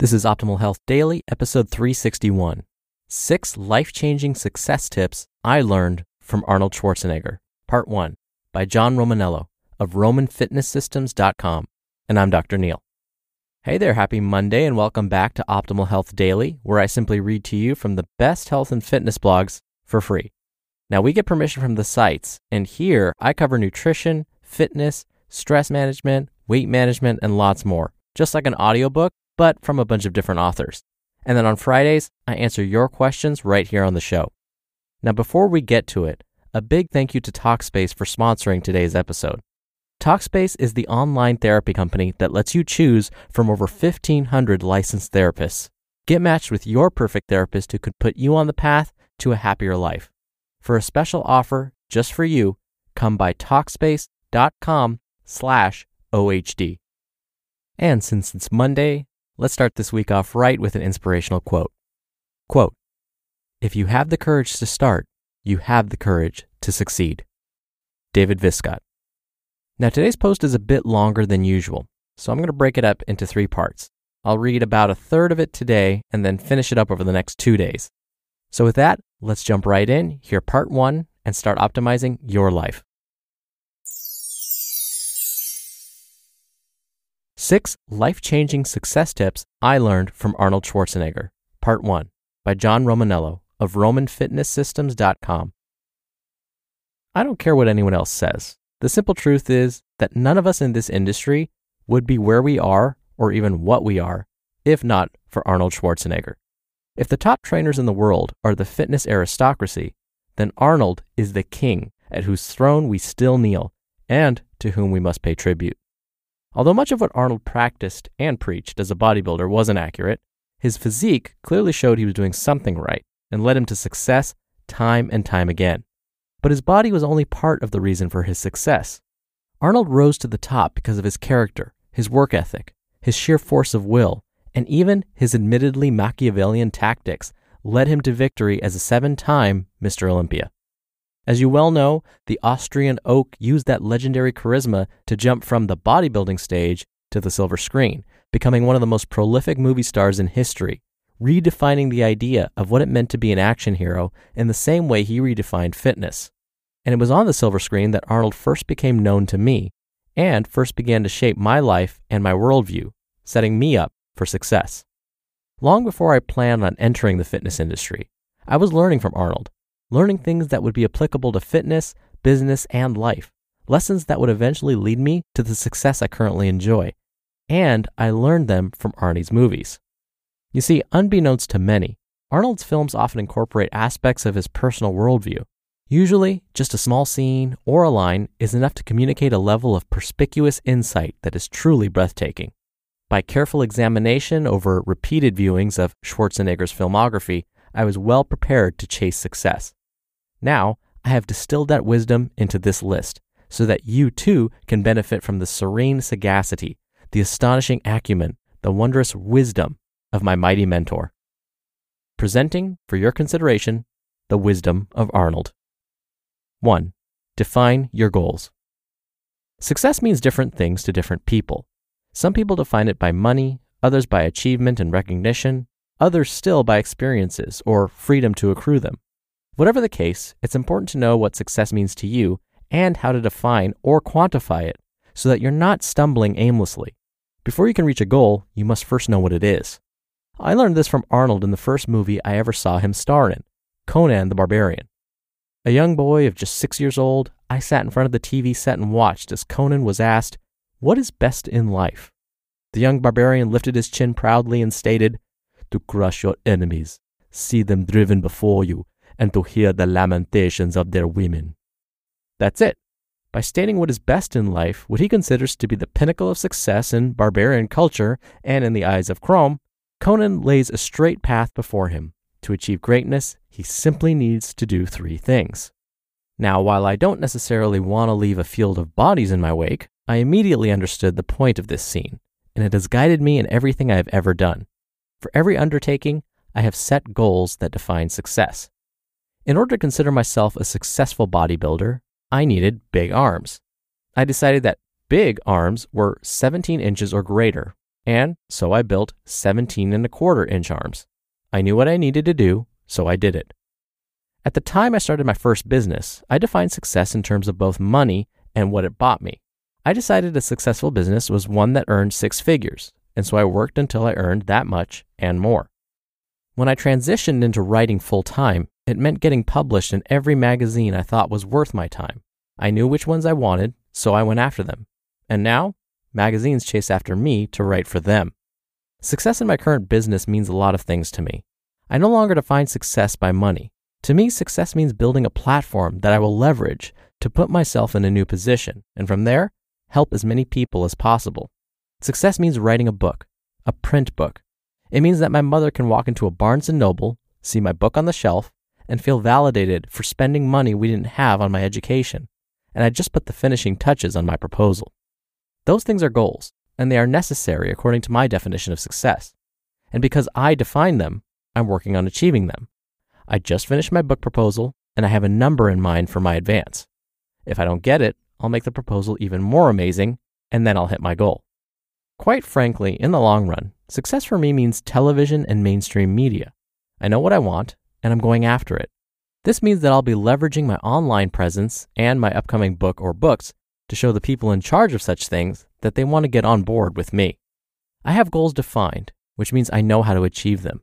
This is Optimal Health Daily, episode 361 Six Life Changing Success Tips I Learned from Arnold Schwarzenegger, Part 1, by John Romaniello of RomanFitnessSystems.com. And I'm Dr. Neil. Hey there, happy Monday, and welcome back to Optimal Health Daily, where I simply read to you from the best health and fitness blogs for free. Now, we get permission from the sites, and here I cover nutrition, fitness, stress management, weight management, and lots more, just like an audiobook but from a bunch of different authors. And then on Fridays, I answer your questions right here on the show. Now, before we get to it, a big thank you to Talkspace for sponsoring today's episode. Talkspace is the online therapy company that lets you choose from over 1,500 licensed therapists. Get matched with your perfect therapist who could put you on the path to a happier life. For a special offer just for you, come by Talkspace.com slash OHD. And since it's Monday, Let's start this week off right with an inspirational quote. Quote, If you have the courage to start, you have the courage to succeed. David Viscott. Now, today's post is a bit longer than usual, so I'm going to break it up into three parts. I'll read about a third of it today and then finish it up over the next two days. So, with that, let's jump right in, hear part one, and start optimizing your life. Six Life Changing Success Tips I Learned from Arnold Schwarzenegger, Part 1, by John Romaniello of RomanFitnessSystems.com. I don't care what anyone else says. The simple truth is that none of us in this industry would be where we are or even what we are if not for Arnold Schwarzenegger. If the top trainers in the world are the fitness aristocracy, then Arnold is the king at whose throne we still kneel and to whom we must pay tribute. Although much of what Arnold practiced and preached as a bodybuilder wasn't accurate, his physique clearly showed he was doing something right and led him to success time and time again. But his body was only part of the reason for his success. Arnold rose to the top because of his character, his work ethic, his sheer force of will, and even his admittedly Machiavellian tactics led him to victory as a seven time Mr. Olympia. As you well know, the Austrian oak used that legendary charisma to jump from the bodybuilding stage to the silver screen, becoming one of the most prolific movie stars in history, redefining the idea of what it meant to be an action hero in the same way he redefined fitness. And it was on the silver screen that Arnold first became known to me and first began to shape my life and my worldview, setting me up for success. Long before I planned on entering the fitness industry, I was learning from Arnold learning things that would be applicable to fitness, business, and life, lessons that would eventually lead me to the success I currently enjoy. And I learned them from Arnie's movies. You see, unbeknownst to many, Arnold's films often incorporate aspects of his personal worldview. Usually, just a small scene or a line is enough to communicate a level of perspicuous insight that is truly breathtaking. By careful examination over repeated viewings of Schwarzenegger's filmography, I was well prepared to chase success. Now, I have distilled that wisdom into this list so that you too can benefit from the serene sagacity, the astonishing acumen, the wondrous wisdom of my mighty mentor. Presenting for your consideration the wisdom of Arnold. 1. Define your goals. Success means different things to different people. Some people define it by money, others by achievement and recognition, others still by experiences or freedom to accrue them. Whatever the case, it's important to know what success means to you and how to define or quantify it so that you're not stumbling aimlessly. Before you can reach a goal, you must first know what it is. I learned this from Arnold in the first movie I ever saw him star in, Conan the Barbarian. A young boy of just six years old, I sat in front of the TV set and watched as Conan was asked, What is best in life? The young barbarian lifted his chin proudly and stated, to crush your enemies, see them driven before you, and to hear the lamentations of their women. That's it. By stating what is best in life, what he considers to be the pinnacle of success in barbarian culture and in the eyes of Crom, Conan lays a straight path before him. To achieve greatness, he simply needs to do three things. Now, while I don't necessarily want to leave a field of bodies in my wake, I immediately understood the point of this scene, and it has guided me in everything I have ever done. For every undertaking, I have set goals that define success. In order to consider myself a successful bodybuilder, I needed big arms. I decided that big arms were 17 inches or greater, And so I built 17 and a quarter inch arms. I knew what I needed to do, so I did it. At the time I started my first business, I defined success in terms of both money and what it bought me. I decided a successful business was one that earned six figures, and so I worked until I earned that much and more. When I transitioned into writing full time, it meant getting published in every magazine I thought was worth my time. I knew which ones I wanted, so I went after them. And now, magazines chase after me to write for them. Success in my current business means a lot of things to me. I no longer define success by money. To me, success means building a platform that I will leverage to put myself in a new position, and from there, help as many people as possible. Success means writing a book, a print book. It means that my mother can walk into a Barnes and Noble, see my book on the shelf, and feel validated for spending money we didn't have on my education, and I just put the finishing touches on my proposal. Those things are goals, and they are necessary according to my definition of success. And because I define them, I'm working on achieving them. I just finished my book proposal and I have a number in mind for my advance. If I don't get it, I'll make the proposal even more amazing and then I'll hit my goal. Quite frankly, in the long run, success for me means television and mainstream media. I know what I want and I'm going after it. This means that I'll be leveraging my online presence and my upcoming book or books to show the people in charge of such things that they want to get on board with me. I have goals defined, which means I know how to achieve them.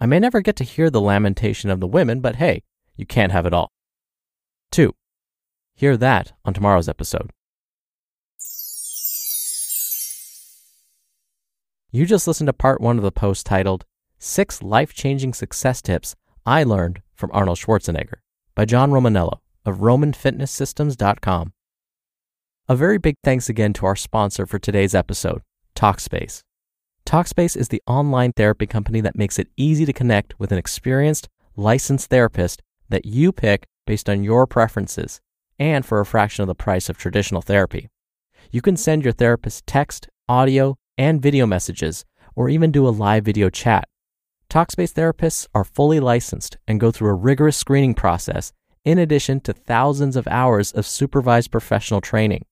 I may never get to hear the lamentation of the women, but hey, you can't have it all. 2. Hear that on tomorrow's episode. You just listened to part one of the post titled Six Life Changing Success Tips I Learned from Arnold Schwarzenegger by John Romaniello of RomanFitnessSystems.com. A very big thanks again to our sponsor for today's episode, TalkSpace. Talkspace is the online therapy company that makes it easy to connect with an experienced, licensed therapist that you pick based on your preferences and for a fraction of the price of traditional therapy. You can send your therapist text, audio, and video messages, or even do a live video chat. Talkspace therapists are fully licensed and go through a rigorous screening process in addition to thousands of hours of supervised professional training.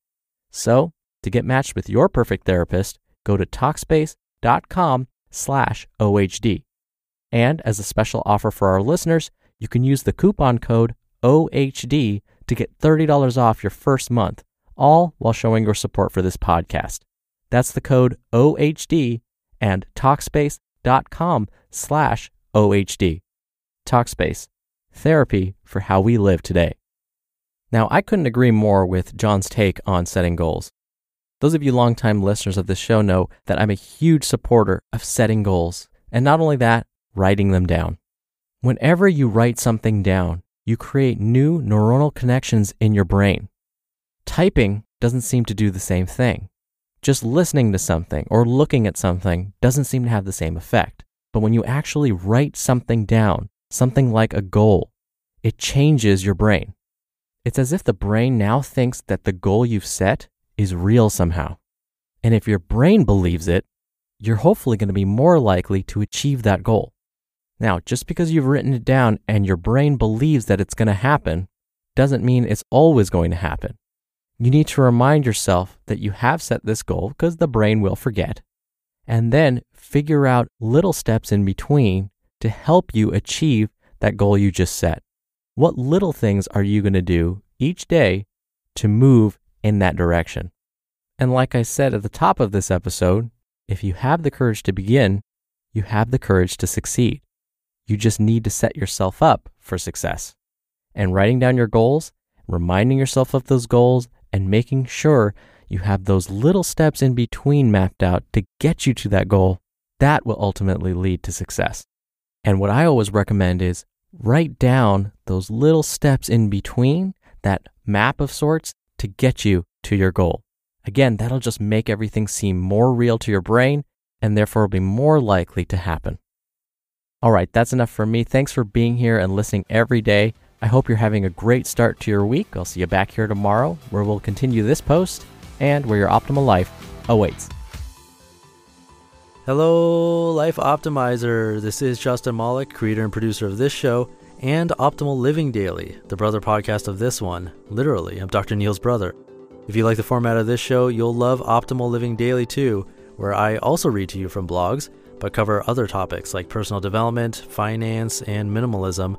So, to get matched with your perfect therapist, go to talkspace.com slash ohd And as a special offer for our listeners, you can use the coupon code OHD to get $30 off your first month, all while showing your support for this podcast. That's the code OHD and Talkspace.com slash OHD. Talkspace, therapy for how we live today. Now, I couldn't agree more with John's take on setting goals. Those of you longtime listeners of this show know that I'm a huge supporter of setting goals, and not only that, writing them down. Whenever you write something down, you create new neuronal connections in your brain. Typing doesn't seem to do the same thing. Just listening to something or looking at something doesn't seem to have the same effect. But when you actually write something down, something like a goal, it changes your brain. It's as if the brain now thinks that the goal you've set is real somehow. And if your brain believes it, you're hopefully going to be more likely to achieve that goal. Now, just because you've written it down and your brain believes that it's going to happen doesn't mean it's always going to happen. You need to remind yourself that you have set this goal because the brain will forget, and then figure out little steps in between to help you achieve that goal you just set. What little things are you going to do each day to move in that direction. And like I said at the top of this episode, if you have the courage to begin, you have the courage to succeed. You just need to set yourself up for success. And writing down your goals, reminding yourself of those goals, and making sure you have those little steps in between mapped out to get you to that goal, that will ultimately lead to success. And what I always recommend is write down those little steps in between, that map of sorts, to get you to your goal. Again, that'll just make everything seem more real to your brain and therefore will be more likely to happen. All right, that's enough for me. Thanks for being here and listening every day. I hope you're having a great start to your week. I'll see you back here tomorrow where we'll continue this post and where your optimal life awaits. Hello, Life Optimizer. This is Justin Malik, creator and producer of this show and Optimal Living Daily, the brother podcast of this one. Literally, I'm Dr. Neil's brother. If you like the format of this show, you'll love Optimal Living Daily too, where I also read to you from blogs, but cover other topics like personal development, finance, and minimalism